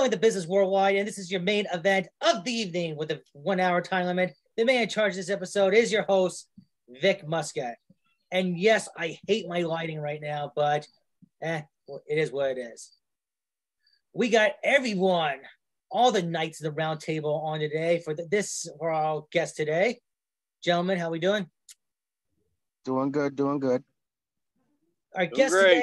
telling the business worldwide, and this is your main event of the evening with a one hour time limit. The man in charge of this episode is your host, Vic Muscat. And yes, I hate my lighting right now, but eh, well, it is what it is. We got everyone, all the knights of the round table on today for the, this for our guest today. Gentlemen, how we doing? Doing good, doing good. Our guest today,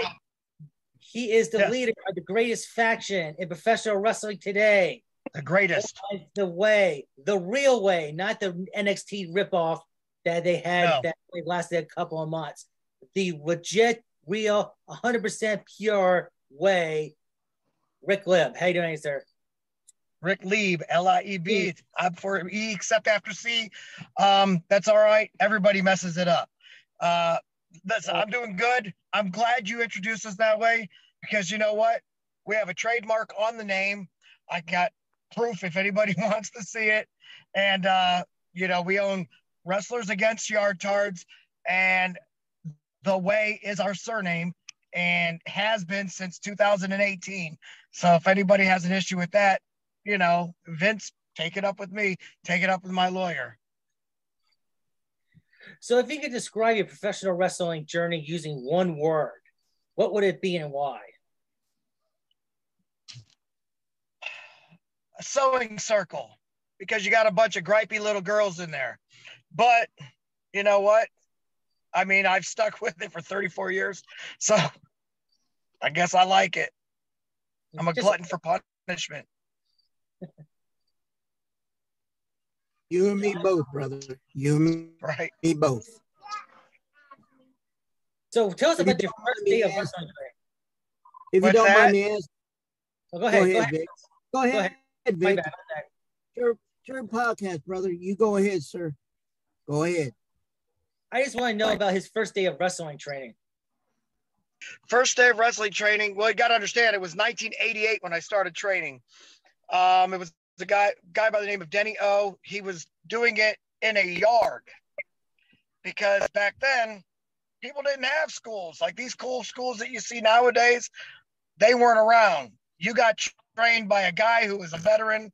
he is the leader of the greatest faction in professional wrestling today. The greatest. The way, the real way, not the NXT ripoff that they had No. that lasted a couple of months. The legit, real, 100% pure way. Rick Lib, how you doing, sir? Rick Lieb, L I E B. I'm for E except after C. Um, that's all right. Everybody messes it up. Uh, listen, I'm doing good. I'm glad you introduced us that way because you know what? We have a trademark on the name. I got proof if anybody wants to see it. And, uh, you know, we own Wrestlers Against Yard Tards, and the way is our surname and has been since 2018. So if anybody has an issue with that, you know, Vince, take it up with me, take it up with my lawyer. So, if you could describe your professional wrestling journey using one word, what would it be and why? A sewing circle because you got a bunch of gripey little girls in there. But you know what? I mean, I've stuck with it for 34 years. So I guess I like it. I'm a Just- glutton for punishment. You and me both, brother. You and me, Right. me both. So, tell us If you about your first day of asking- wrestling training. If you don't that? mind me asking, Oh, go go ahead. ahead, Go ahead. Vic. Go ahead, ahead. Vic. bad. Your, your podcast, brother. You go ahead, sir. Go ahead. I just want to know about his first day of wrestling training. First day of wrestling training. Well, you got to understand, it was 1988 when I started training. Um, it was the guy guy by the name of Denny O. He was doing it in a yard because back then people didn't have schools like these cool schools that you see nowadays. They weren't around. You got trained by a guy who was a veteran.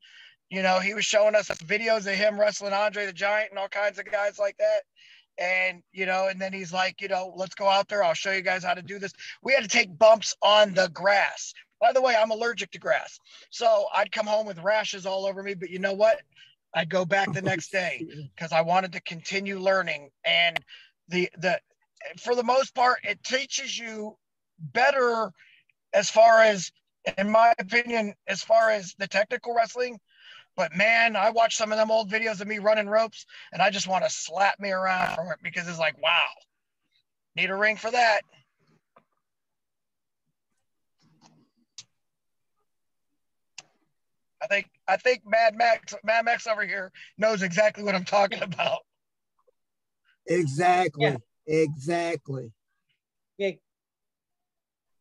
You know, he was showing us videos of him wrestling Andre the Giant and all kinds of guys like that. And, you know, and then he's like, you know, let's go out there. I'll show you guys how to do this. We had to take bumps on the grass. By the way, I'm allergic to grass. So I'd come home with rashes all over me. But you know what? I'd go back the next day because I wanted to continue learning. And the the for the most part, it teaches you better as far as, in my opinion, as far as the technical wrestling. But man, I watch some of them old videos of me running ropes, and I just want to slap me around it because it's like, wow, need a ring for that. I think I think Mad Max Mad Max over here knows exactly what I'm talking about. Exactly. Yeah. Exactly. Yeah.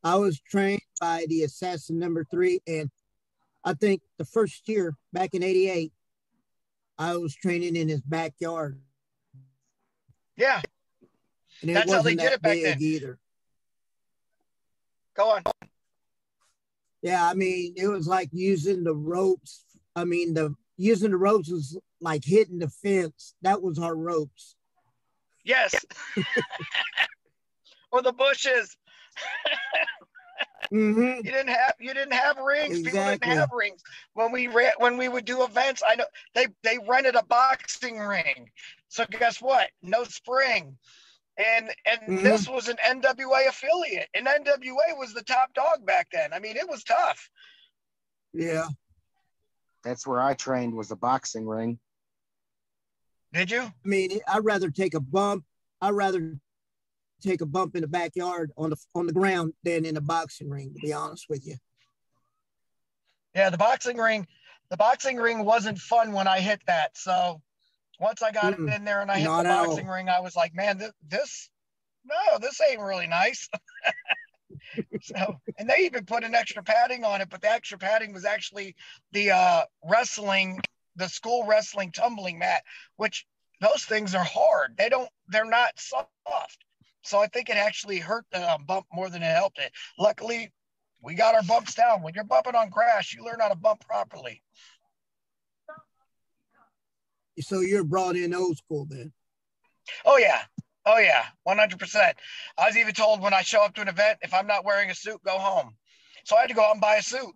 I was trained by the assassin number three, and I think the first year back in '88, I was training in his backyard, Yeah, and it That's how wasn't they did that it back big then. either. go on. Yeah, I mean, it was like using the ropes. I mean, the using the ropes was like hitting the fence. That was our ropes. Yes. or the bushes. hmm You didn't have you didn't have rings. People didn't have rings when we re- when we would do events. I know they they rented a boxing ring. So guess what? No spring. And and Mhm. this was an NWA affiliate, and NWA was the top dog back then. I mean, it was tough. Yeah. That's where I trained was a boxing ring. Did you? I mean, I'd rather take a bump. I'd rather take a bump in the backyard on the on the ground than in a boxing ring. To be honest with you. Yeah, the boxing ring, the boxing ring wasn't fun when I hit that. So once I got Mm-mm, it in there and I hit not the boxing ring, I was like, man, this, this no, this ain't really nice. so, and they even put an extra padding on it, but the extra padding was actually the uh, wrestling, the school wrestling tumbling mat, which those things are hard. They don't, they're not soft. So I think it actually hurt the um, bump more than it helped it. Luckily, We got our bumps down. When you're bumping on grass, you learn how to bump properly. So you're brought in old school then. Oh yeah. Oh yeah. 100%. I was even told when I show up to an event, if I'm not wearing a suit, go home. So I had to go out and buy a suit.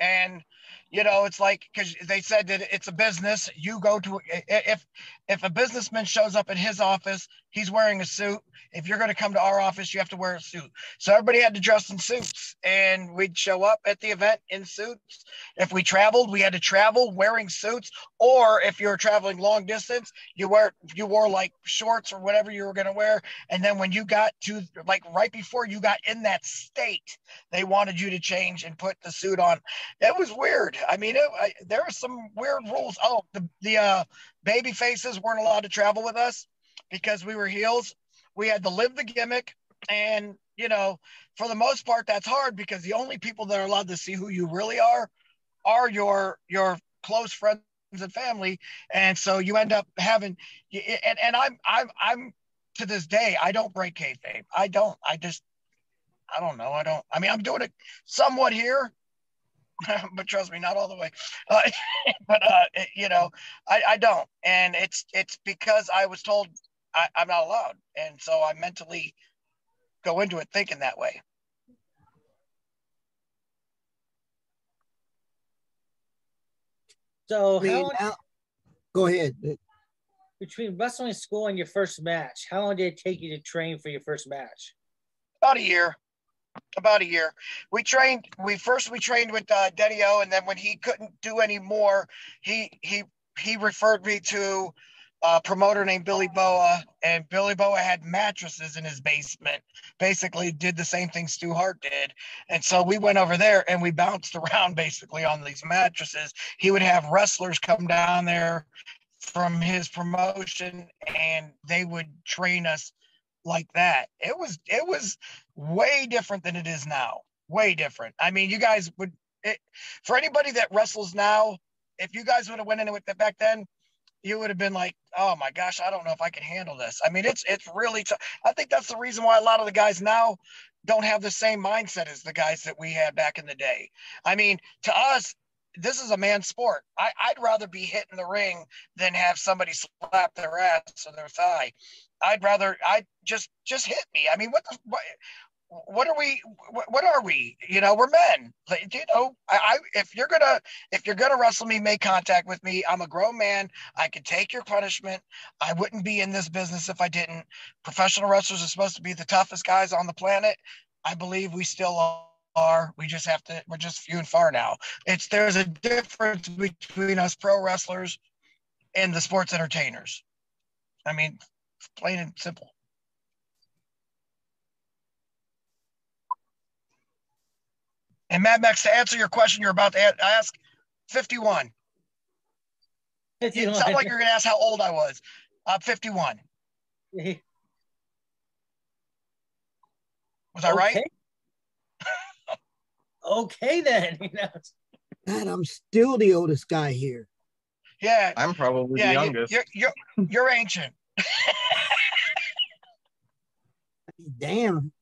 And you know it's like because they said that it's a business you go to if if a businessman shows up in his office he's wearing a suit. If you're going to come to our office you have to wear a suit. So everybody had to dress in suits and we'd show up at the event in suits. If we traveled we had to travel wearing suits or if you were traveling long distance you wear you wore like shorts or whatever you were going to wear. And then when you got to like right before you got in that state they wanted you to change and put the suit on. It was weird. I mean, it, I, there were some weird rules. Oh, the the uh, baby faces weren't allowed to travel with us because we were heels. We had to live the gimmick, and you know, for the most part, that's hard because the only people that are allowed to see who you really are are your your close friends and family, and so you end up having. And and I'm I'm I'm to this day I don't break kayfabe. I don't. I just I don't know. I don't. I mean, I'm doing it somewhat here, but trust me, not all the way. Uh, but uh, it, you know, I, I don't, and it's it's because I was told I, I'm not allowed, and so I mentally go into it thinking that way. So, I mean, how long, go ahead. between wrestling school and your first match, how long did it take you to train for your first match? About a year. About a year. We trained. We first we trained with uh, Denny O, and then when he couldn't do any more, he he he referred me to a promoter named Billy Boa, and Billy Boa had mattresses in his basement. Basically, did the same thing Stu Hart did, and so we went over there and we bounced around basically on these mattresses. He would have wrestlers come down there from his promotion, and they would train us like that. It was it was way different than it is now. Way different. I mean, you guys would it, for anybody that wrestles now, if you guys would have went into it back then, you would have been like, "Oh my gosh, I don't know if I can handle this." I mean, it's it's really tough. I think that's the reason why a lot of the guys now don't have the same mindset as the guys that we had back in the day. I mean, to us, this is a man's sport. I, I'd rather be hit in the ring than have somebody slap their ass or their thigh. I'd rather I just just hit me. I mean, what the what, what are we? What, are we? You know, we're men. You know, I, I if you're gonna if you're gonna wrestle me, make contact with me. I'm a grown man. I can take your punishment. I wouldn't be in this business if I didn't. Professional wrestlers are supposed to be the toughest guys on the planet. I believe we still are. We just have to. We're just few and far now. It's there's a difference between us pro wrestlers and the sports entertainers. I mean, plain and simple. And Mad Max, to answer your question you're about to ask, 51. If You sound like you're going to ask how old I was. I'm 51. Was I right? Okay. okay, then. You know, God, I'm still the oldest guy here. Yeah. I'm probably the Yeah, you, youngest. you're, you're, you're ancient. Damn,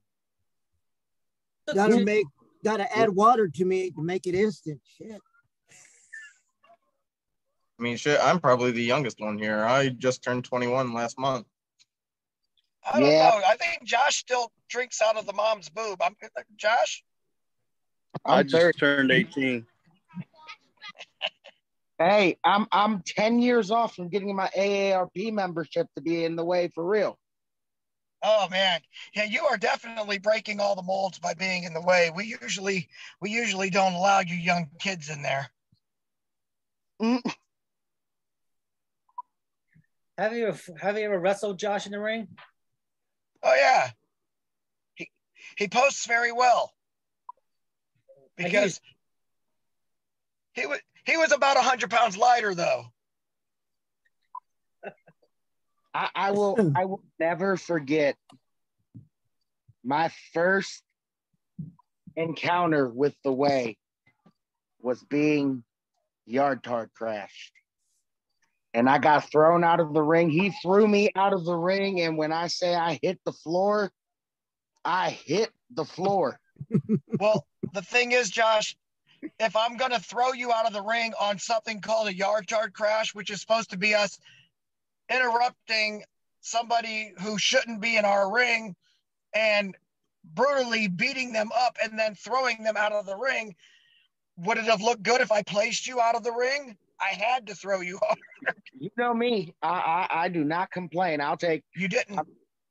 gotta make, gotta add water to me to make it instant. Shit. I mean, shit, I'm probably the youngest one here. I just turned 21 last month. I don't Yeah. know. I think Josh still drinks out of the mom's boob. I'm Josh. I I'm just 30. turned 18. Hey, I'm I'm 10 years off from getting my AARP membership to be in the way for real. Oh man, yeah, you are definitely breaking all the molds by being in the way. We usually we usually don't allow you young kids in there. Mm. have you ever, have you ever wrestled Josh in the ring? Oh yeah, he he posts very well because he was he was about hundred pounds lighter though. I, I will I will never forget my first encounter with the way was being yard tard crashed. And I got thrown out of the ring. He threw me out of the ring. And when I say I hit the floor, I hit the floor. well, the thing is, Josh, if I'm going to throw you out of the ring on something called a yard tard crash, which is supposed to be us interrupting somebody who shouldn't be in our ring and brutally beating them up and then throwing them out of the ring, would it have looked good if I placed you out of the ring? I had to throw you off. You know me. I, I I do not complain. I'll take. You didn't.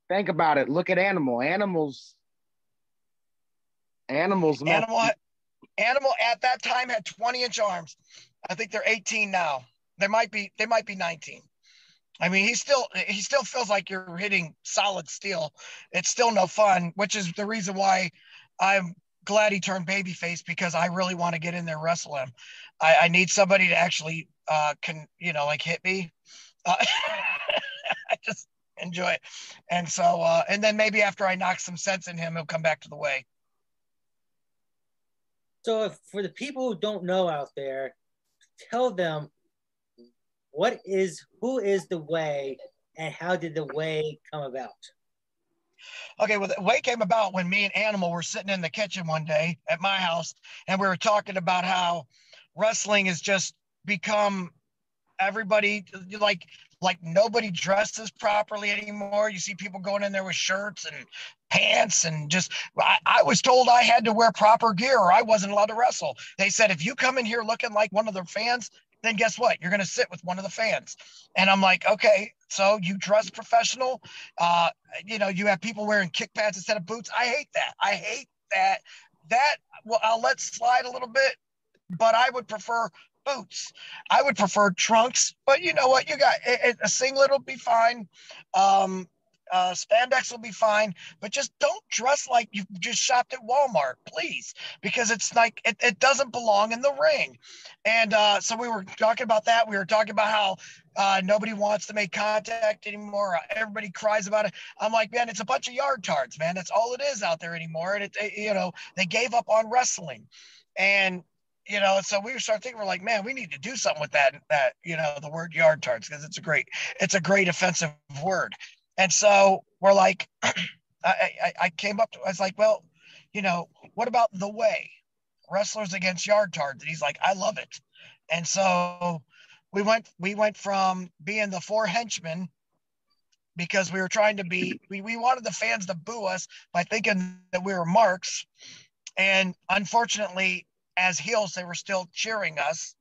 Think about it. Look at animal. Animals. Animals. Animal. Animal at that time had 20 inch arms. I think they're 18 now. They might be. They might be 19. I mean, he still he still feels like you're hitting solid steel. It's still no fun, which is the reason why I'm glad he turned babyface because I really want to get in there wrestle him. I, I need somebody to actually uh, can you know like hit me. Uh, I just enjoy it, and so uh, and then maybe after I knock some sense in him, he'll come back to the way. So, if, for the people who don't know out there, tell them what is who is the way and how did the way come about? Okay, well, the way came about when me and Animal were sitting in the kitchen one day at my house, and we were talking about how wrestling has just become everybody like like nobody dresses properly anymore. You see people going in there with shirts and pants and just I, I, was told I had to wear proper gear or I wasn't allowed to wrestle. They said if you come in here looking like one of the fans, then guess what? You're gonna sit with one of the fans. And I'm like, okay, so you dress professional. Uh, you know, you have people wearing kick pads instead of boots. I hate that. I hate that. That well, I'll let slide a little bit, but I would prefer boots. I would prefer trunks, but you know what? You got a singlet will be fine. Um, uh, spandex will be fine, but just don't dress like you just shopped at Walmart, please, because it's like it, it doesn't belong in the ring. And uh, so we were talking about that. We were talking about how uh, nobody wants to make contact anymore. Everybody cries about it. I'm like, man, it's a bunch of yard tards, man. That's all it is out there anymore. And it, it you know, they gave up on wrestling, and you know, so we start thinking, we're like, man, we need to do something with that, that, you know, the word yard tards, because it's a great, it's a great offensive word. And so we're like, I, I, I came up to, I was like, well, you know, what about the way wrestlers against yard tards? And he's like, I love it. And so we went, we went from being the four henchmen because we were trying to be, we, we wanted the fans to boo us by thinking that we were marks. And unfortunately, as heels, they were still cheering us.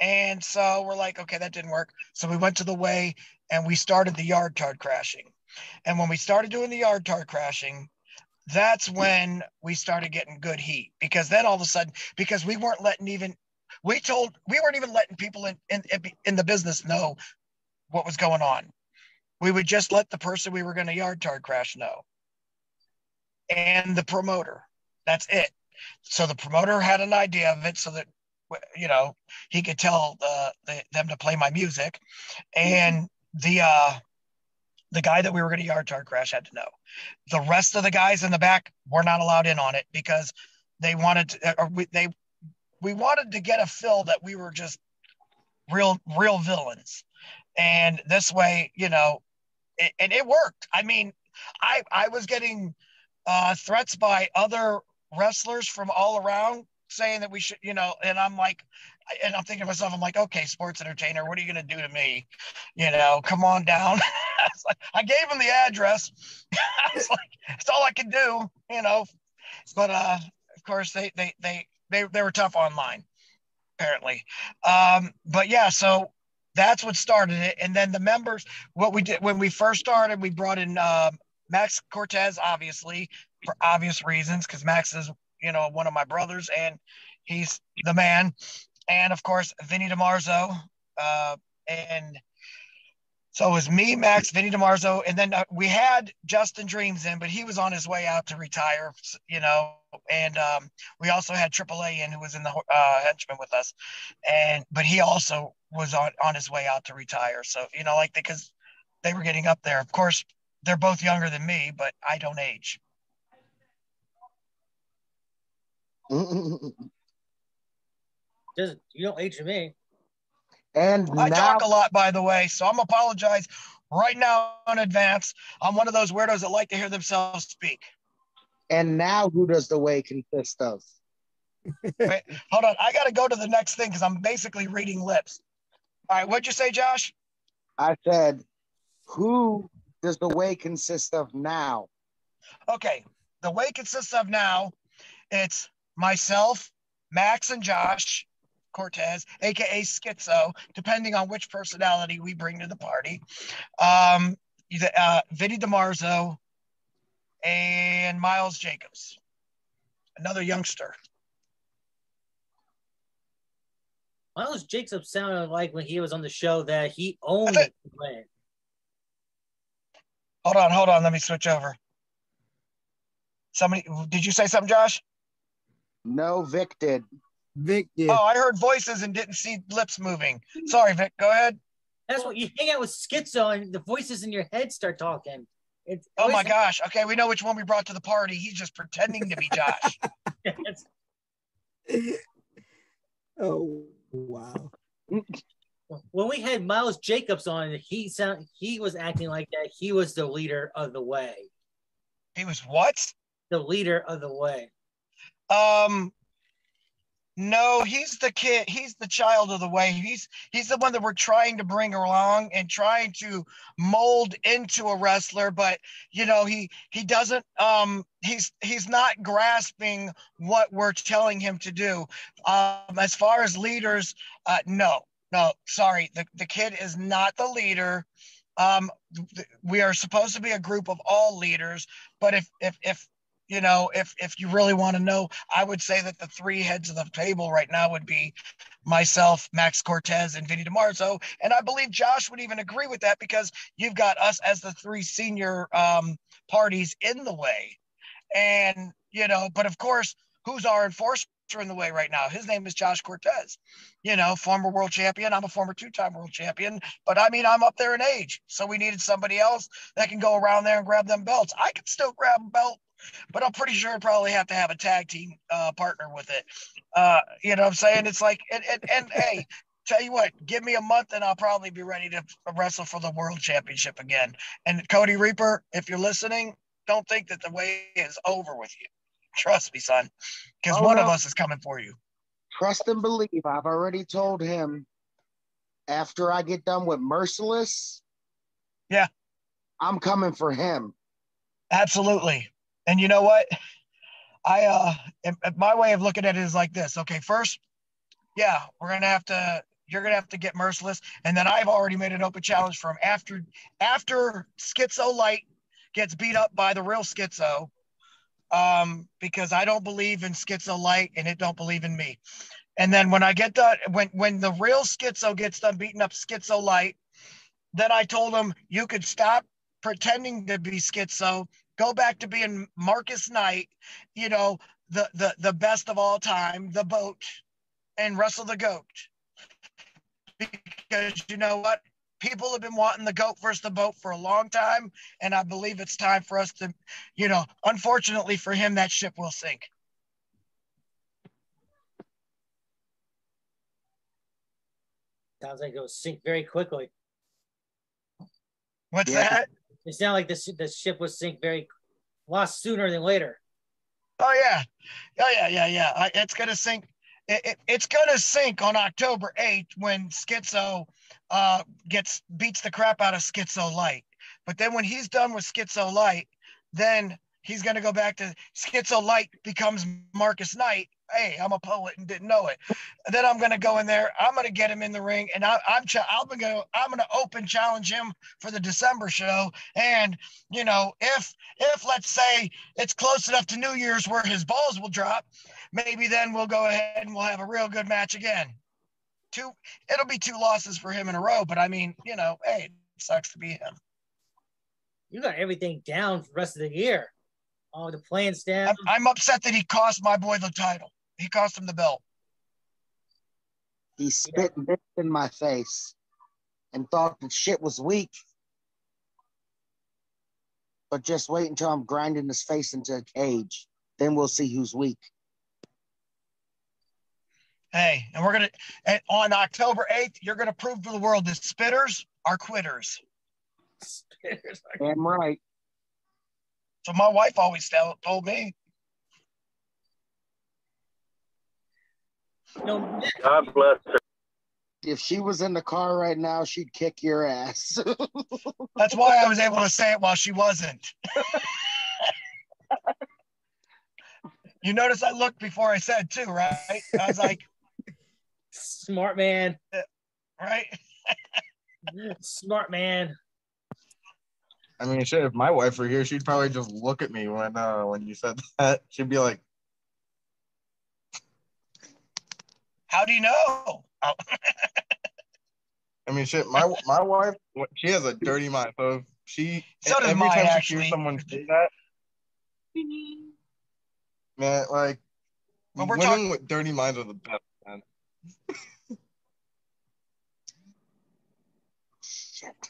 And so we're like, okay, that didn't work. So we went to the way and we started the yard tard crashing. And when we started doing the yard tard crashing, that's when we started getting good heat because then all of a sudden, because we weren't letting even, we told, we weren't even letting people in, in, in the business know what was going on. We would just let the person we were going to yard tard crash know and the promoter. That's it. So the promoter had an idea of it so that you know he could tell the, the them to play my music, and the uh, the guy that we were going to yard tard crash had to know. The rest of the guys in the back were not allowed in on it because they wanted to, or we, they we wanted to get a feel that we were just real real villains, and this way, you know, it, and it worked. I mean, I I was getting uh, threats by other wrestlers from all around saying that we should, you know, and I'm like, and I'm thinking to myself, I'm like, okay, sports entertainer, what are you going to do to me? You know, come on down. I, gave him the address. I was like, it's all I can do, you know. But uh, of course, they they they they they were tough online, apparently. Um, but yeah, so that's what started it. And then the members, what we did when we first started, we brought in uh, Max Cortez, obviously, for obvious reasons, because Max is, you know, one of my brothers and he's the man. And of course, Vinny DiMarzo. Uh, and so it was me, Max, Vinny DiMarzo, and then uh, we had Justin Dreams in, but he was on his way out to retire, you know. And um, we also had AAA in, who was in the uh, henchman with us, and but he also was on on his way out to retire. So you know, like because they were getting up there. Of course, they're both younger than me, but I don't age. Doesn't you don't age me. And I now, talk a lot, by the way, so I'm apologize right now in advance. I'm one of those weirdos that like to hear themselves speak. And now who does the way consist of? Wait, hold on. I got to go to the next thing because I'm basically reading lips. All right. What'd you say, Josh? I said, who does the way consist of now? Okay. The way consists of now, it's myself, Max, and Josh Cortez, aka Schizo, depending on which personality we bring to the party. Um, uh, Vinny DiMarzo and Miles Jacobs, another youngster. Miles Jacobs sounded like when he was on the show that he owned I think- the way. Hold on, hold on. Let me switch over. Somebody, did you say something, Josh? No, Vic did. Vic did. Oh, I heard voices and didn't see lips moving. Sorry, Vic. Go ahead. That's what you hang out with schizo and the voices in your head start talking. It's Oh my gosh. Okay, we know which one we brought to the party. He's just pretending to be Josh. gosh. oh wow. when we had Miles Jacobs on, he sound he was acting like that. He was the leader of the way. he was what? The leader of the way. Um no, he's the kid. He's the child of the way. He's he's the one that we're trying to bring along and trying to mold into a wrestler, but you know, he he doesn't um he's he's not grasping what we're telling him to do. Um as far as leaders, uh no. No, sorry. The the kid is not the leader. Um we are supposed to be a group of all leaders, but if if if you know, if if you really want to know, I would say that the three heads of the table right now would be myself, Max Cortez, and Vinny DiMarzo. And I believe Josh would even agree with that because you've got us as the three senior um, parties in the way. And, you know, but of course, who's our enforcer in the way right now? His name is Josh Cortez, you know, former world champion. I'm a former two time world champion, but I mean, I'm up there in age. So we needed somebody else that can go around there and grab them belts. I could still grab a belt but I'm pretty sure I'd probably have to have a tag team uh, partner with it. Uh, you know what I'm saying? It's like, and, and, and hey, tell you what, give me a month and I'll probably be ready to wrestle for the world championship again. And Cody Reaper, if you're listening, don't think that the way is over with you. Trust me, son, because Oh, one of us is coming for you. Trust and believe. I've already told him after I get done with Merciless. Yeah. I'm coming for him. Absolutely. And you know what? I uh my way of looking at it is like this. Okay, first, yeah, we're gonna have to you're gonna have to get merciless. And then I've already made an open challenge for him after after Schizo Light gets beat up by the real Schizo. Um, because I don't believe in Schizo Light and it don't believe in me. And then when I get done, when when the real Schizo gets done beating up Schizo Light, then I told him you could stop pretending to be Schizo go back to being Marcus Knight, you know, the the the best of all time, the boat, and wrestle the goat. Because you know what? People have been wanting the goat versus the boat for a long time, and I believe it's time for us to, you know, unfortunately for him, that ship will sink. Sounds like it will sink very quickly. What's Yeah. that? It sounded like the, the ship would sink very a lot sooner than later. Oh yeah, oh yeah, yeah, yeah. I, it's gonna sink. It, it, it's gonna sink on October eighth when Schizo uh, gets beats the crap out of Schizo Light. But then when he's done with Schizo Light, then he's gonna go back to Schizo Light becomes Marcus Knight. Hey, I'm a poet and didn't know it. And then I'm gonna go in there. I'm gonna get him in the ring, and I, I'm ch- I'm gonna I'm gonna open challenge him for the December show. And you know, if if let's say it's close enough to New Year's where his balls will drop, maybe then we'll go ahead and we'll have a real good match again. Two, it'll be two losses for him in a row, but I mean, you know, hey, it sucks to be him. You got everything down for the rest of the year. All the plans down. I'm, I'm upset that he cost my boy the title. He cost him the belt. He spit this in my face and thought that shit was weak. But just wait until I'm grinding his face into a cage. Then we'll see who's weak. Hey, and we're gonna and on October 8th, you're gonna prove to the world that spitters are quitters. Damn right. So my wife always tell, told me. No, God bless her. If she was in the car right now, she'd kick your ass. That's why I was able to say it while she wasn't. you notice I looked before I said too, right? I was like, smart man. right? Smart man. I mean, shit. If my wife were here, she'd probably just look at me when uh when you said that. She'd be like, How do you know? Oh, I mean, shit. My my wife, she has a dirty mind. So if she So does every mine, time she actually. hears someone say that, man, like But we're women talking- with dirty minds are the best, man.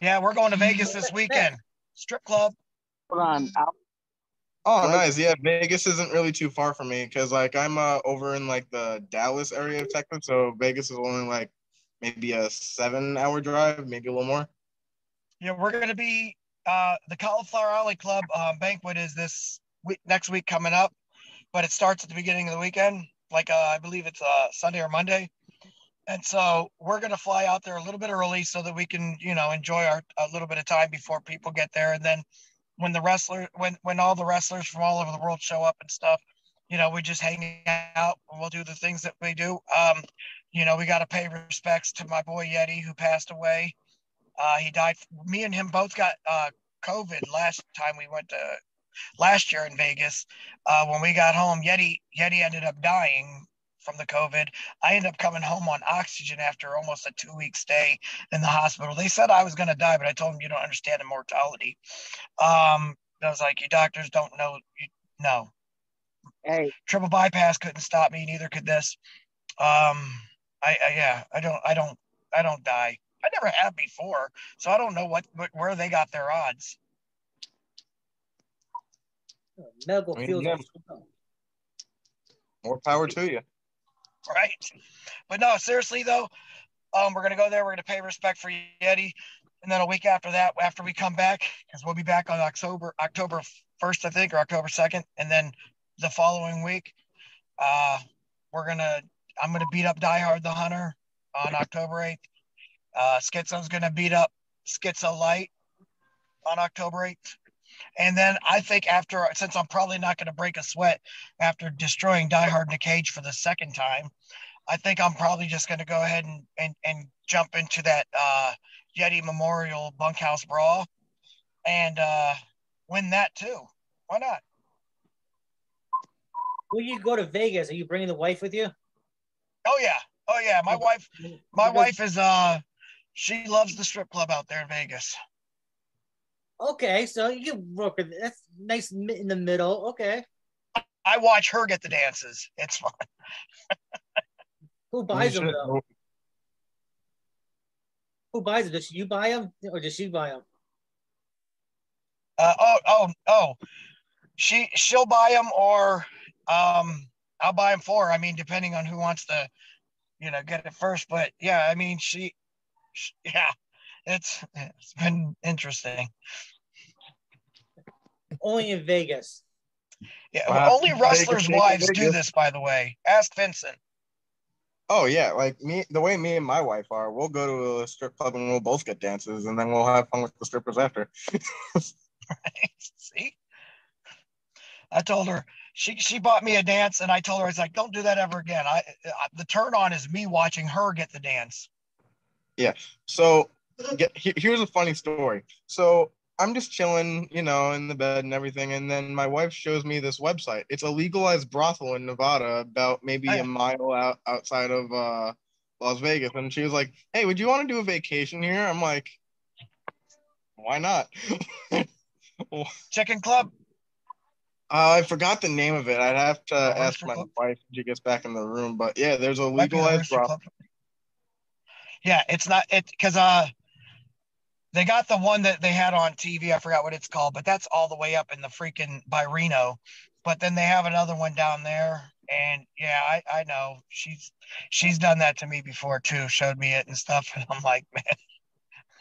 yeah, we're going to Vegas this weekend. Strip club. Hold on. I'll- Oh, nice. Yeah, Vegas isn't really too far from me because like I'm uh, over in like the Dallas area of Texas, so Vegas is only like maybe a seven-hour drive, maybe a little more. Yeah, we're going to be uh, the Cauliflower Alley Club uh, banquet is this week, next week coming up, but it starts at the beginning of the weekend. Like uh, I believe it's uh, Sunday or Monday, and so we're going to fly out there a little bit early so that we can, you know, enjoy our a little bit of time before people get there, and then when the wrestler when when all the wrestlers from all over the world show up and stuff, you know, we just hang out and we'll do the things that we do. Um, you know, we got to pay respects to my boy Yeti who passed away. Uh, he died. Me and him both got uh, COVID last time we went to last year in Vegas. Uh, when we got home, Yeti Yeti ended up dying from the COVID. I ended up coming home on oxygen after almost a two week stay in the hospital. They said I was going to die, but I told them you don't understand immortality. Um, I was like, you doctors don't know. You, no, Hey, triple bypass couldn't stop me. Neither could this. Um, I, I yeah, I don't, I don't, I don't die. I never have before, so I don't know what, what where they got their odds. Medical I mean, field. yeah. More power to you. right? But no, seriously though, um, we're gonna go there. We're gonna pay respect for Yeti, and then a week after that, after we come back, because we'll be back on October October first, I think, or October second, and then the following week, uh, we're gonna I'm gonna beat up Die Hard the Hunter on October eighth. Uh, Schizo's gonna beat up Schizo Light on October eighth. And then I think after, since I'm probably not going to break a sweat after destroying Die Hard in a cage for the second time, I think I'm probably just going to go ahead and, and, and jump into that uh, Yeti Memorial Bunkhouse Brawl and uh, win that too. Why not? Will you go to Vegas? Are you bringing the wife with you? Oh yeah, oh yeah. My wife, my wife is uh, she loves the strip club out there in Vegas. Okay, so you can work with that's nice in the middle. Okay, I watch her get the dances. It's fun. who buys them though? Who buys them? Does you buy them or does she buy them? Uh, oh, oh, oh. She she'll buy them, or um, I'll buy them for her. I mean, depending on who wants to, you know, get it first. But yeah, I mean, she, sh yeah, it's it's been interesting. Only in Vegas. Yeah, Wow. only wrestlers' Vegas, wives do this, by the way. Ask Vincent. Oh yeah, like me, the way me and my wife are, we'll go to a strip club and we'll both get dances, and then we'll have fun with the strippers after. See, I told her she she bought me a dance, and I told her I was like, don't do that ever again. I, I the turn on is me watching her get the dance. Yeah. So get, here's a funny story. So I'm just chilling, you know, in the bed and everything, and then my wife shows me this website. It's a legalized brothel in Nevada, about maybe Oh, a mile out outside of uh, Las Vegas, and she was like, "Hey, would you want to do a vacation here?" I'm like, "Why not?" uh, Chicken Club. I forgot the name of it. I'd have to Oh, ask my Club? wife when she gets back in the room. But yeah, there's a legalized brothel. Yeah, it's not it because uh they got the one that they had on TV. I forgot what it's called, but that's all the way up in the freaking by Reno. But then they have another one down there, and yeah, I I know she's she's done that to me before too. Showed me it and stuff, and I'm like, man,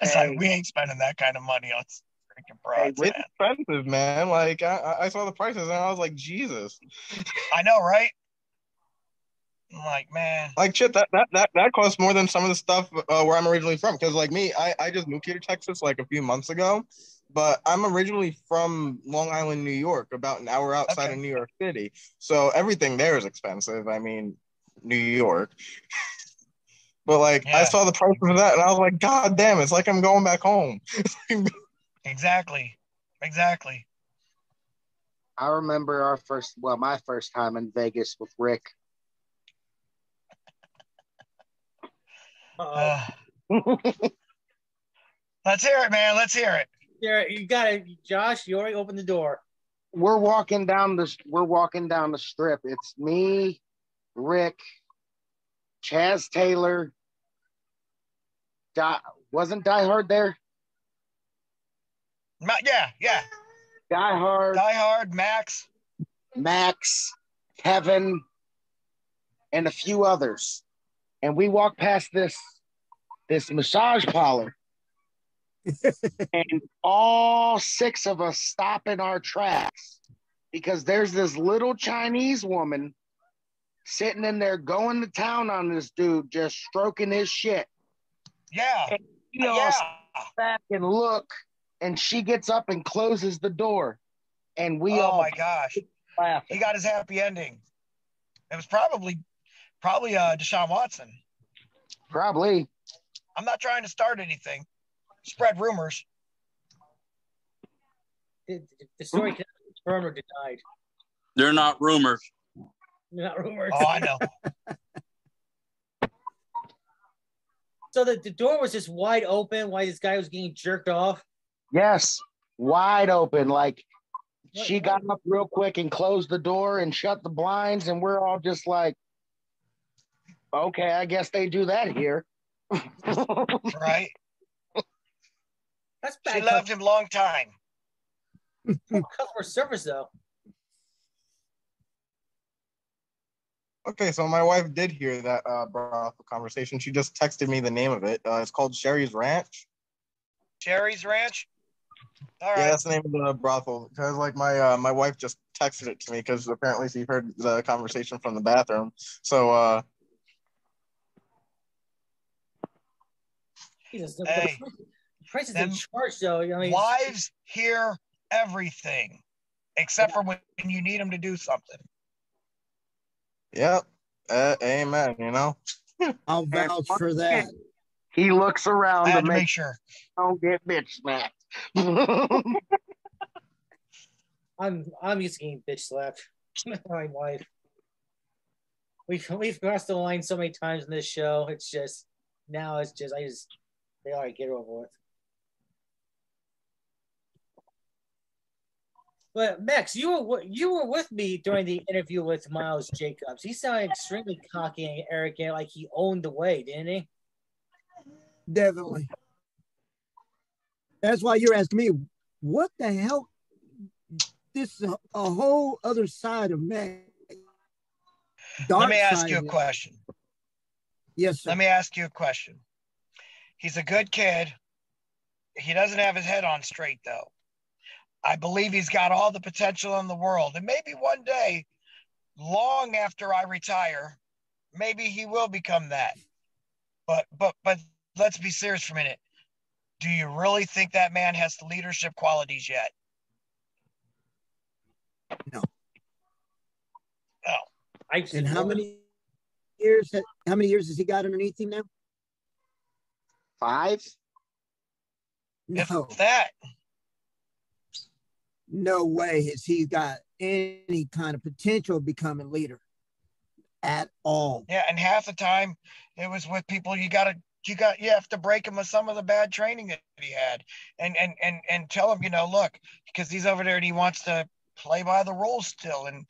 it's Hey. like we ain't spending that kind of money on freaking broads, It's man. expensive, man. Like I, I saw the prices and I was like, Jesus. I know, right? I'm like, man, Like shit, that that that, that costs more than some of the stuff uh, where I'm originally from. Because like me, I, I just moved here to Texas like a few months ago, but I'm originally from Long Island, New York, about an hour outside Okay. of New York City. So everything there is expensive. I mean, New York. but like I saw the price of that and I was like, God damn, it's like I'm going back home. exactly, exactly. I remember our first, well, my first time in Vegas with Rick. Uh, let's hear it, man. Let's hear it. There, you got it, Josh. You already opened the door. we're walking down the we're walking down the strip. It's me, Rick, Chaz Taylor. Di, wasn't Die Hard there? Ma- yeah, yeah. Die Hard, Die Hard, Max. Max, Kevin, and a few others. And we walk past this this massage parlor. and all six of us stop in our tracks because there's this little Chinese woman sitting in there going to town on this dude, just stroking his shit. Yeah, We all yeah. step back and look, and she gets up and closes the door. And we oh all my gosh, laugh. he got his happy ending. It was probably, probably uh, Deshaun Watson. Probably. I'm not trying to start anything. Spread rumors. The, the story cannot be confirmed or denied. They're not rumors. Not rumors. Oh, I know. So the, the door was just wide open while this guy was getting jerked off. Yes, wide open. Like What- she got up real quick and closed the door and shut the blinds, and we're all just like, okay, I guess they do that here. Right? That's She bad loved him long time. customer service, though. Okay, so my wife did hear that uh, brothel conversation. She just texted me the name of it. Uh, it's called Sheri's Ranch. Sheri's Ranch. All Yeah, right. that's the name of the brothel. Because like my uh, my wife just texted it to me because apparently she heard the conversation from the bathroom. So Jesus, the, Hey, the price is in charge, though. I mean, Wives hear everything, except for when you need them to do something. yep, uh, amen. You know. I'll vouch for that. he looks around to to make make sure. don't get bitch smacked. I'm I'm used to getting bitch slapped. My wife. We've we've crossed the line so many times in this show. It's just now it's just I just they all right, get over with. But Max, you were you were with me during the interview with Miles Jacobs. He sounded extremely cocky and arrogant, like he owned the way, didn't he? Definitely. That's why you're asking me, what the hell? This is a, a whole other side of man. Let me ask you a question. Yes, sir. Let me ask you a question. He's a good kid. He doesn't have his head on straight, though. I believe he's got all the potential in the world. And maybe one day, long after I retire, maybe he will become that. But but but let's be serious for a minute. Do you really think that man has the leadership qualities yet? No. No. I and how many years? ha- How many years has he got underneath him now? Five? If No, that, no way has he got any kind of potential of becoming leader at all. yeah, and half the time it was with people you gotta you got you have to break him of some of the bad training that he had and and and and tell him, you know, look, because he's over there and he wants to play by the rules still and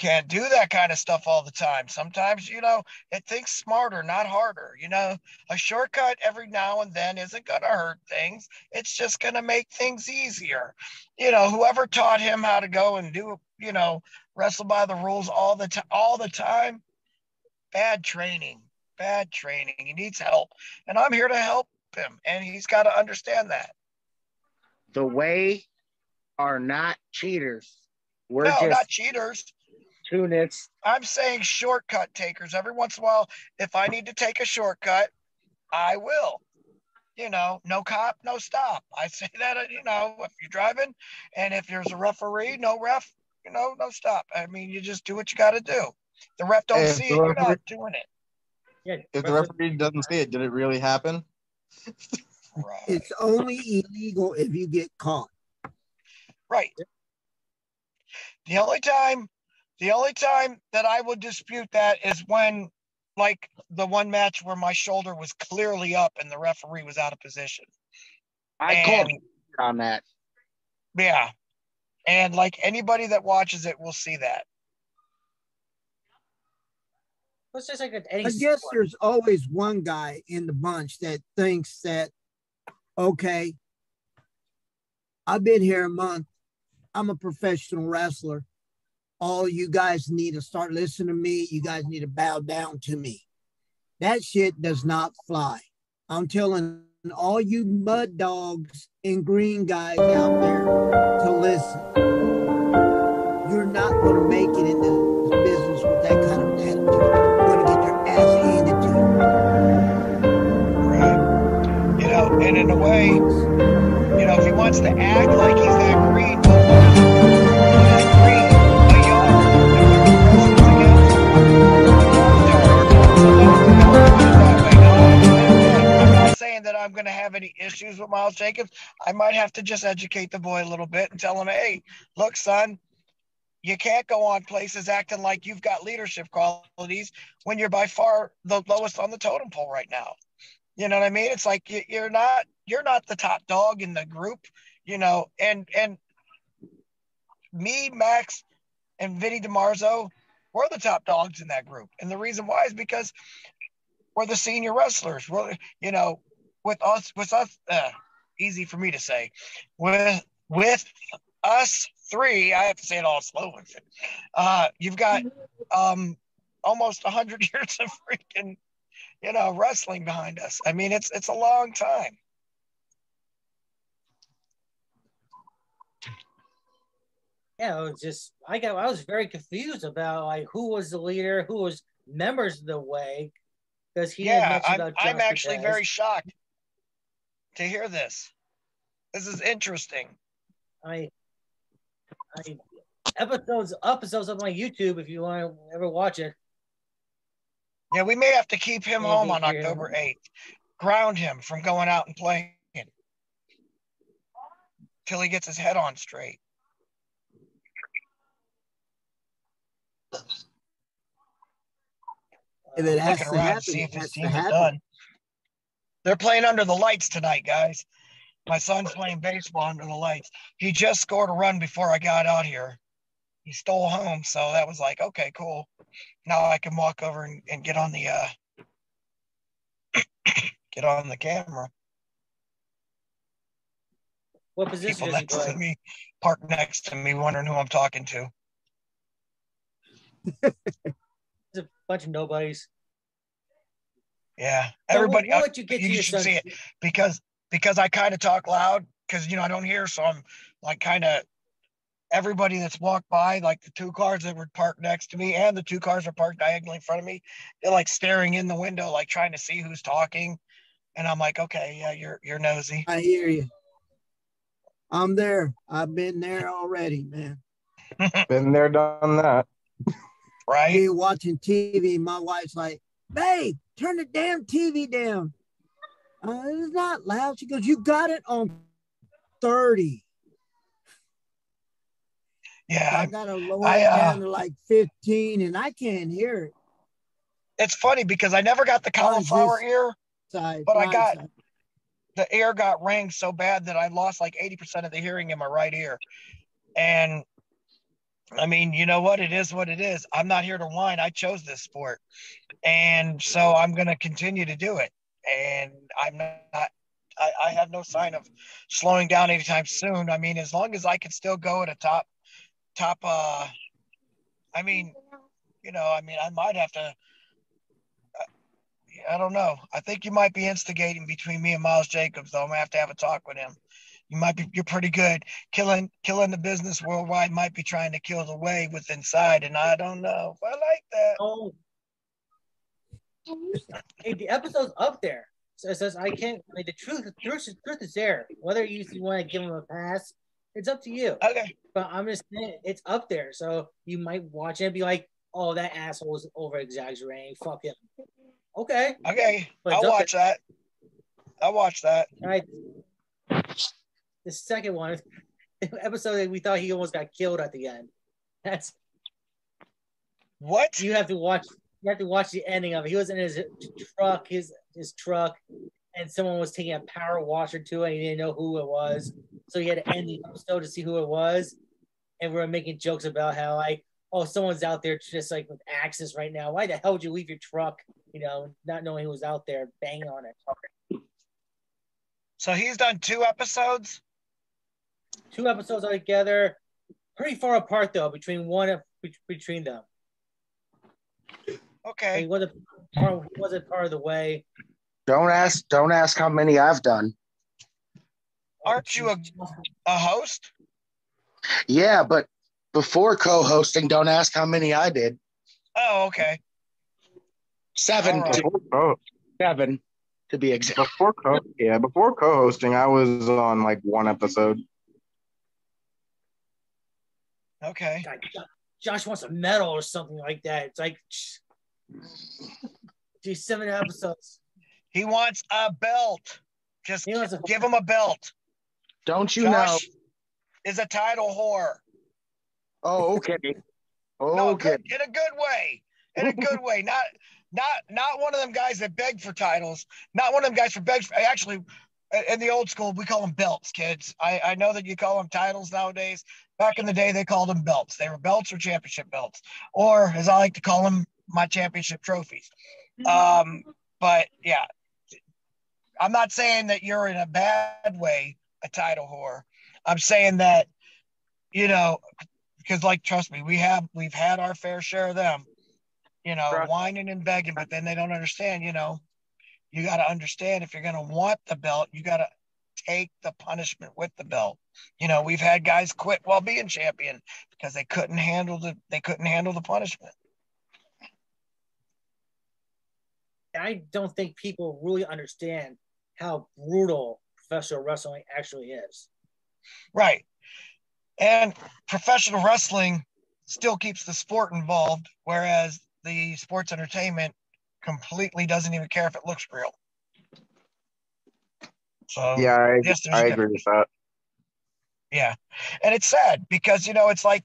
can't do that kind of stuff all the time. Sometimes, you know, it thinks smarter, not harder. You know, a shortcut every now and then isn't going to hurt things. It's just going to make things easier. You know, whoever taught him how to go and do, you know, wrestle by the rules all the time, all the time, bad training, bad training. He needs help, and I'm here to help him, and he's got to understand that. The way are not cheaters. We're no, just not cheaters. Tunists. I'm saying shortcut takers. Every once in a while, if I need to take a shortcut, I will. You know, no cop, no stop. I say that, you know, if you're driving and if there's a referee, no ref, you know, no stop. I mean, you just do what you got to do. The ref don't If see the it, you're not doing it. Yeah, If the referee- referee doesn't see it, did it really happen? Right. It's only illegal if you get caught. Right. The only time, the only time that I would dispute that is when, like the one match where my shoulder was clearly up and the referee was out of position. I called on that. Yeah. And like anybody that watches it will see that. It's just like any I guess sport. there's always one guy in the bunch that thinks that, okay, I've been here a month. I'm a professional wrestler. All you guys need to start listening to me. You guys need to bow down to me. That shit does not fly. I'm telling all you mud dogs and green guys out there to listen. You're not going to make it in the business with that kind of attitude. You're going to get your ass handed to you. Right. You know, and in a way, you know, if he wants to act like he's that green, I'm going to have any issues with Miles Jacobs. I might have to just educate the boy a little bit and tell him, hey, look, son, you can't go on places acting like you've got leadership qualities when you're by far the lowest on the totem pole right now. You know what I mean? It's like you- you're not you're not the top dog in the group, you know. And and me, Max, and Vinny DeMarzo, we're the top dogs in that group. And the reason why is because we're the senior wrestlers. We're you know with us with us uh, easy for me to say with with us three. I have to say it all slow. Uh, you've got um almost 100 years of freaking you know wrestling behind us i mean it's it's a long time yeah, it was just I got I was very confused about like who was the leader, who was members of the way, because he yeah i'm, I'm actually very shocked to hear this this is interesting I, I episodes episodes of my YouTube if you want to ever watch it. yeah we may have to keep him Yeah, home on too. october 8th ground him from going out and playing till he gets his head on straight And it has to around happen, see it if his has to team is happen. done they're playing under the lights tonight guys. My son's playing baseball under the lights. He just scored a run before i got out here. He stole home so that was like okay cool. Now i can walk over and, and get on the uh get on the camera. What position people next to me parked next to me wondering who i'm talking to. It's a bunch of nobodies. Yeah So everybody we'll, we'll let you get you to your should see it. because because i kind of talk loud because you know i don't hear so i'm like kind of everybody that's walked by like the two cars that were parked next to me and the two cars are parked diagonally in front of me they're like staring in the window like trying to see who's talking and i'm like okay yeah you're you're nosy I hear you. I'm there. I've been there already, man. Been there, done that. right Me watching TV, my wife's like, babe, turn the damn TV down. Uh, it's not loud. She goes, You got it on 30. yeah I gotta lower I, it uh, down to like 15 and I can't hear it. it's funny because i never got the cauliflower ear Side, But I got- side. the ear got rang so bad that I lost like 80% of the hearing in my right ear. And I mean, you know what? It is what it is. I'm not here to whine. I chose this sport. And so I'm going to continue to do it. And I'm not, I, I have no sign of slowing down anytime soon. I mean, as long as I can still go at a top, top, uh, I mean, you know, I mean, I might have to, I don't know. I think you might be instigating between me and Miles Jacobs, though. I'm gonna have to have a talk with him. You might be you're pretty good. Killing killing the business worldwide might be trying to kill the way with inside, and I don't know I like that. Oh, hey, the episode's up there. So it says I can't. Like the truth, the truth, the truth is there. Whether you want to give him a pass, it's up to you. Okay. But I'm just saying it's up there, so you might watch it and be like, "Oh, that asshole is over exaggerating. Fuck him." Okay. Okay. I'll watch that. I'll watch that. All right. The second one, episode that we thought he almost got killed at the end. That's What? you have to watch. You have to watch the ending of it. He was in his truck, his his truck, and someone was taking a power washer to it. And he didn't know who it was, so he had to end the episode to see who it was. And we were making jokes about how like, oh, someone's out there just like with axes right now. Why the hell would you leave your truck? You know, not knowing who was out there banging on it. So he's done two episodes. Two episodes altogether, pretty far apart though between one of be- between them. Okay. He wasn't part, he wasn't part of the way. Don't ask. Don't ask how many I've done. Aren't you a, a host? Yeah, but before co-hosting, don't ask how many I did. Oh, okay. Seven. All right. To, seven, to be exact. before co- yeah, before co-hosting, I was on like one episode. Okay. God, Josh wants a medal or something like that. It's like, geez, seven episodes. He wants a belt. Just He wants a- give him a belt. Don't you know? Is a title whore. Oh, okay. No, Okay. good, in a good way. In a good way. Not not not one of them guys that beg for titles. Not one of them guys for beg. For, actually, in the old school, we call them belts, kids. I, I know that you call them titles nowadays. Back in the day, they called them belts. They were belts or championship belts, or as I like to call them, my championship trophies. Um, but yeah, I'm not saying that you're in a bad way a title whore. I'm saying that, you know, because like trust me, we have we've had our fair share of them, you know, Right. whining and begging, but then they don't understand, you know. You got to understand if you're going to want the belt, you got to take the punishment with the belt. You know, we've had guys quit while being champion because they couldn't handle the they couldn't handle the punishment. I don't think people really understand how brutal professional wrestling actually is. Right. And professional wrestling still keeps the sport involved, whereas the sports entertainment completely doesn't even care if it looks real. So Yeah, I, yes, I agree with that. Yeah. And it's sad because, you know, it's like,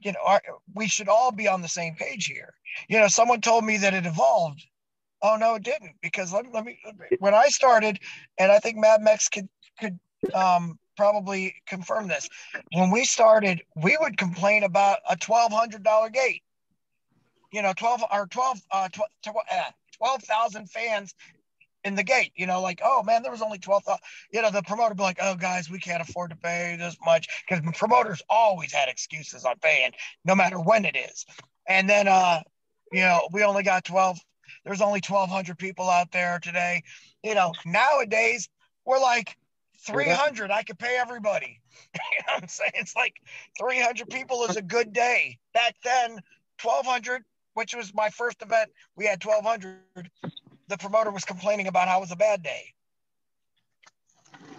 you know, our, we should all be on the same page here. You know, someone told me that it evolved. Oh, no, it didn't. Because let, let me, when I started, and I think Mad Max could, could um, probably confirm this. When we started, we would complain about a $1,200 gate. You know, 12 or 12, uh, 12, uh, 12,000 fans in the gate. You know, like, oh man, there was only 12, you know, the promoter be like, oh, guys, we can't afford to pay this much because promoters always had excuses on paying, no matter when it is. And then, uh, you know, we only got 12, there's only 1,200 people out there today. You know, nowadays we're like 300, I could pay everybody. you know what I'm saying? It's like 300 people is a good day. Back then, 1,200, which was my first event, we had 1,200. The promoter was complaining about how it was a bad day.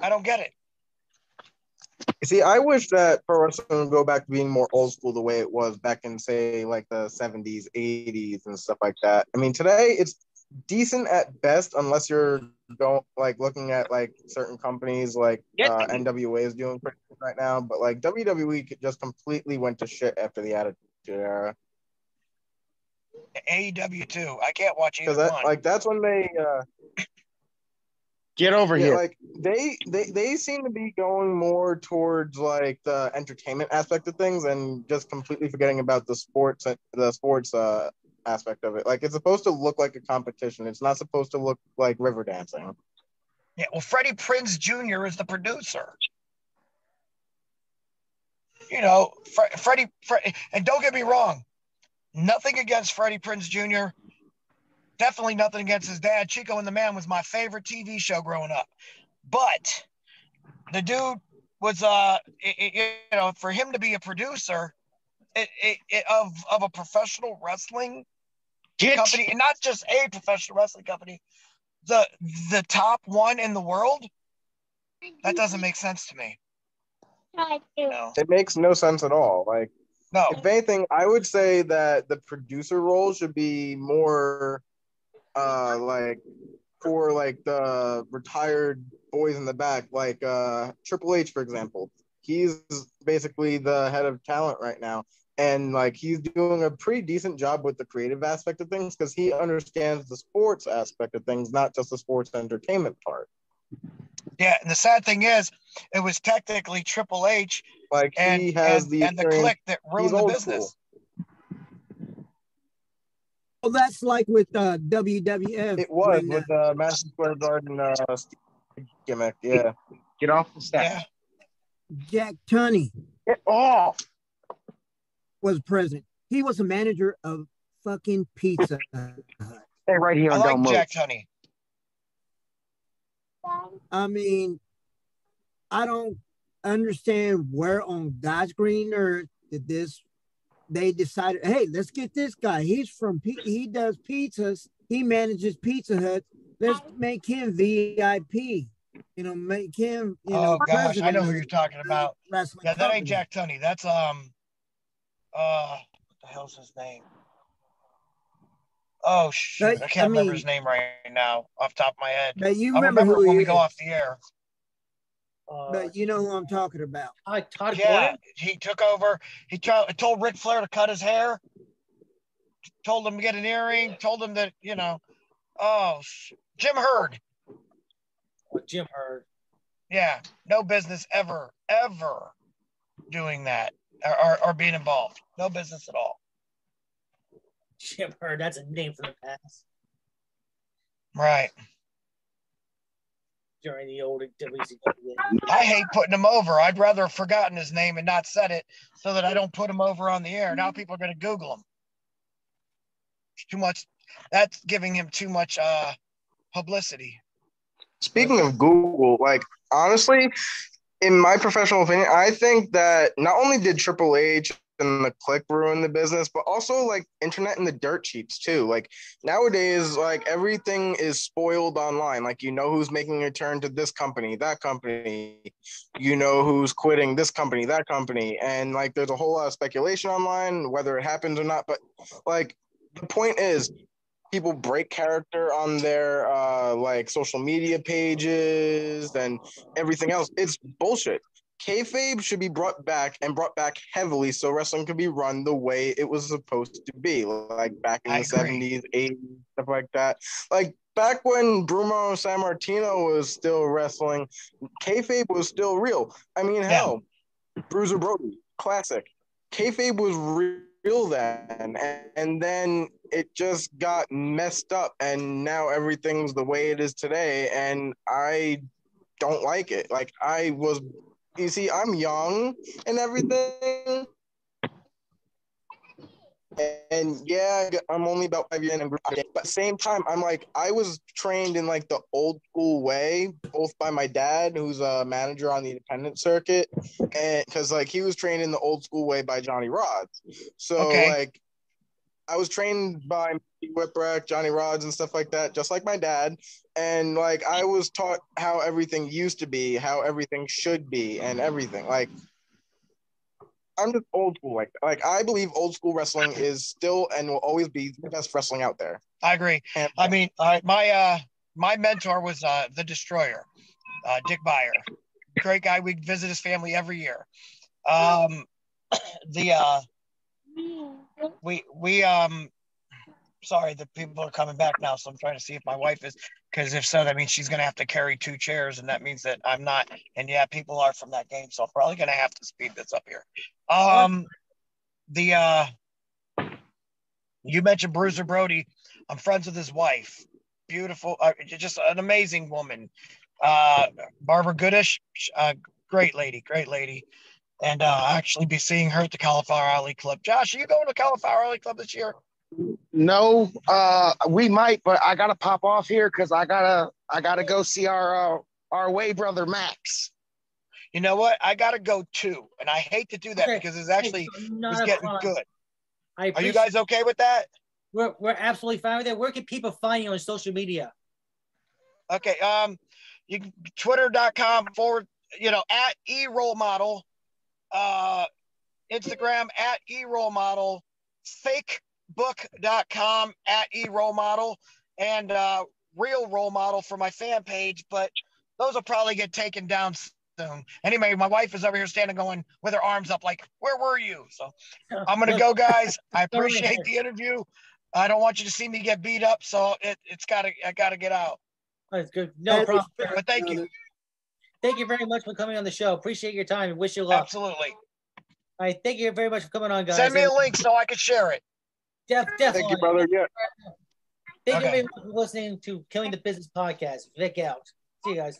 I don't get it. See, I wish that pro wrestling would go back to being more old school the way it was back in, say, like the 70s, 80s, and stuff like that. I mean, today it's decent at best, unless you're going like looking at like certain companies like uh, NWA is doing pretty good right now. But like WWE just completely went to shit after the Attitude Era AEW too. I can't watch either because one. like that's when they uh, Get over yeah, here. like they they they seem to be going more towards like the entertainment aspect of things and just completely forgetting about the sports the sports uh aspect of it like it's supposed to look like a competition it's not supposed to look like river dancing yeah, well, Freddie Prinze Jr. is the producer. You know, Fre- Freddie, Fre- and don't get me wrong, nothing against Freddie Prinze Jr. Definitely nothing against his dad. Chico and the Man was my favorite TV show growing up. but the dude was uh it, it- you know for him to be a producer it, it, it, of of a professional wrestling Get company and not just a professional wrestling company the the top one in the world that doesn't make sense to me no It makes no sense at all. Like, no if anything, I would say that the producer role should be more, uh, like for like the retired boys in the back, like uh Triple H, for example. He's basically the head of talent right now. And like he's doing a pretty decent job with the creative aspect of things because he understands the sports aspect of things, not just the sports entertainment part. yeah and the sad thing is it was technically triple h Like and he has and, the and the Kliq that ruined the old business Well, that's like with uh, WWF. It was when, uh, with uh, Madison Square Garden uh, gimmick. Yeah. get off the step. yeah Jack Tunney Get off. was president. He was a manager of fucking Pizza Hut. Stay right here i and like don't move. jack tunney I mean, I don't understand where on God's green earth did this. They decided, hey, let's get this guy. He's from P- he does pizzas. He manages Pizza Hut. Let's make him VIP. You know, make him. You know, oh gosh i know who you're talking about yeah that ain't jack tunney that's um uh what the hell's his name oh shoot i can't I remember mean- his name right now off the top of my head But you remember, remember who when he we go off the air Uh, But you know who I'm talking about. Todd, Todd Yeah, Gordon? he took over. He tried, told Ric Flair to cut his hair. Told him to get an earring. Told him that you know, oh, sh- Jim Herd. Or Jim Herd. Yeah, no business ever, ever doing that or, or, or being involved. No business at all. Jim Herd. That's a name from the past Right. During the old WCW. I hate putting him over. I'd rather have forgotten his name and not said it so that I don't put him over on the air. Now people are going to Google him. It's too much. That's giving him too much uh, publicity. Speaking of Google, like honestly, in my professional opinion, I think that not only did Triple H and the Kliq ruin the business, but also like internet and the dirt sheets too. Like nowadays, like everything is spoiled online. Like you know who's making a turn to this company, that company, you know who's quitting this company, that company, and like there's a whole lot of speculation online whether it happens or not. But like the point is, people break character on their uh, like social media pages and everything else. It's bullshit. Kayfabe should be brought back and brought back heavily so wrestling could be run the way it was supposed to be, like back in I the seventies, eighties, stuff like that. Like back when Bruno Sammartino was still wrestling, kayfabe was still real. I mean, hell, Bruiser Brody, classic. Kayfabe was real then, and then it just got messed up, and now everything's the way it is today, and I don't like it. Like I was, you see, I'm young and everything. And yeah, I'm only about five years in, but same time, I'm like, I was trained in like the old school way, both by my dad, who's a manager on the independent circuit, and because like he was trained in the old school way by Johnny Rodz. So Okay. like, I was trained by Whipwreck, Johnny Rodz, and stuff like that, just like my dad. And like, I was taught how everything used to be, how everything should be, and everything. Like, I'm just old school. Like, like I believe old school wrestling is still and will always be the best wrestling out there. I agree. And I mean, I, my uh, my mentor was uh, the Destroyer, uh, Dick Beyer. Great guy. We visit his family every year. Um, the uh, we we um, sorry, the people are coming back now, so I'm trying to see if my wife is because if so, that means she's gonna have to carry two chairs, and that means that I'm not. And yeah, people are from that game, so I'm probably gonna have to speed this up here. Um, the uh, you mentioned Bruiser Brody. I'm friends with his wife. Beautiful, uh, just an amazing woman. Uh, Barbara Goodish, uh, great lady, great lady. And uh, actually be seeing her at the Cauliflower Alley Club. Josh, are you going to Cauliflower Alley Club this year? No, uh, we might, but I gotta pop off here because I gotta I gotta go see our uh, our way brother Max. You know what? I gotta go too, and I hate to do that Okay. because it's actually Hey, it not was getting problem. good. I Are you guys okay with that? We're, we're absolutely fine with it. Where can people find you on social media? Okay. Um, you can twitter.com forward, you know, at e role model, uh, Instagram at e role model, fakebook.com at e role model, and uh, real role model for my fan page. But those will probably get taken down soon. Anyway, my wife is over here standing going with her arms up, like, where were you? So I'm gonna go, guys. I appreciate the interview. I don't want you to see me get beat up, so it, it's gotta I gotta get out. That's good. No problem. But thank you. Thank you very much for coming on the show. Appreciate your time and wish you luck. Absolutely. All right, thank you very much for coming on, guys. Send me a link so I can share it. Def, definitely. Thank you, brother. Yeah. Thank you very much for listening to Killing the Business podcast. Vic out. See you guys.